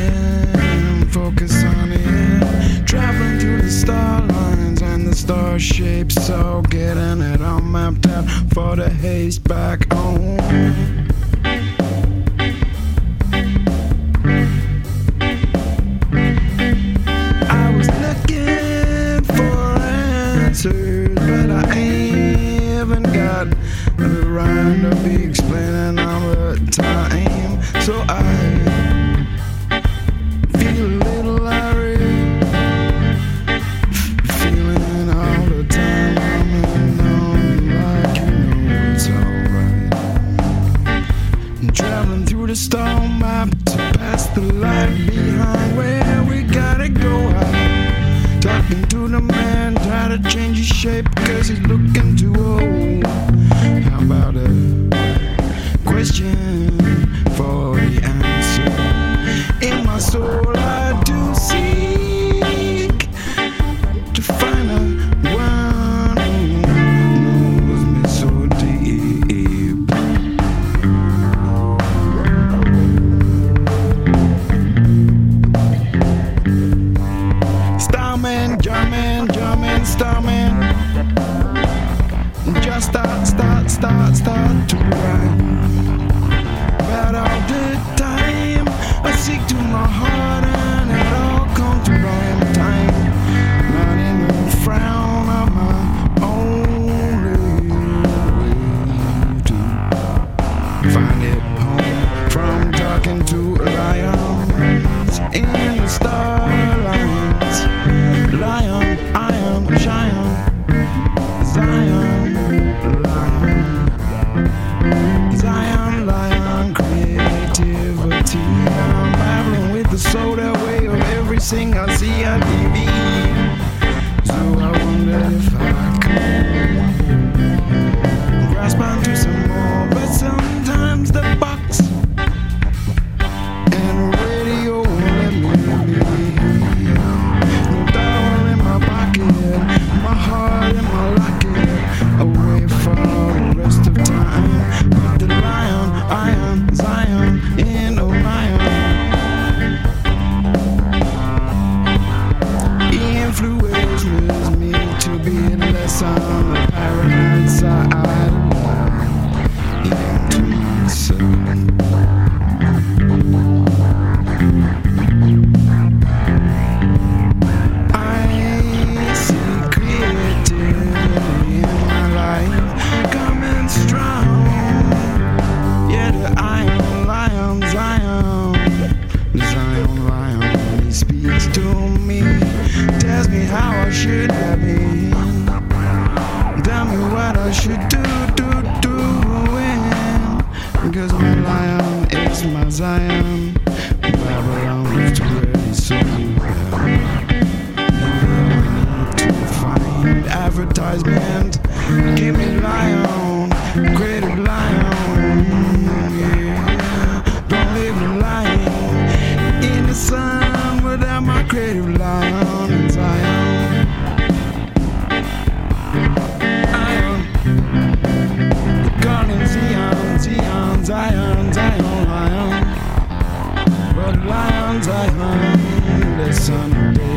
And focus on it. Traveling through the star lines and the star shapes. So getting it all mapped out for the haze back home. I was looking for answers, but I haven't got around to be explaining all the time. So I the storm map to pass the light behind where we gotta go out. Talking to the man, try to change his shape cause he's looking too old. How about a question for the answer? In my soul, German, German, Starman. Just start, start, start, start to rhyme. Of everything I see on TV. So I wonder if I me what I should do, do, doing. Because my lion is my Zion. Babylon is too ready, so you have to find advertisement. Zion, I Zion, listen, baby.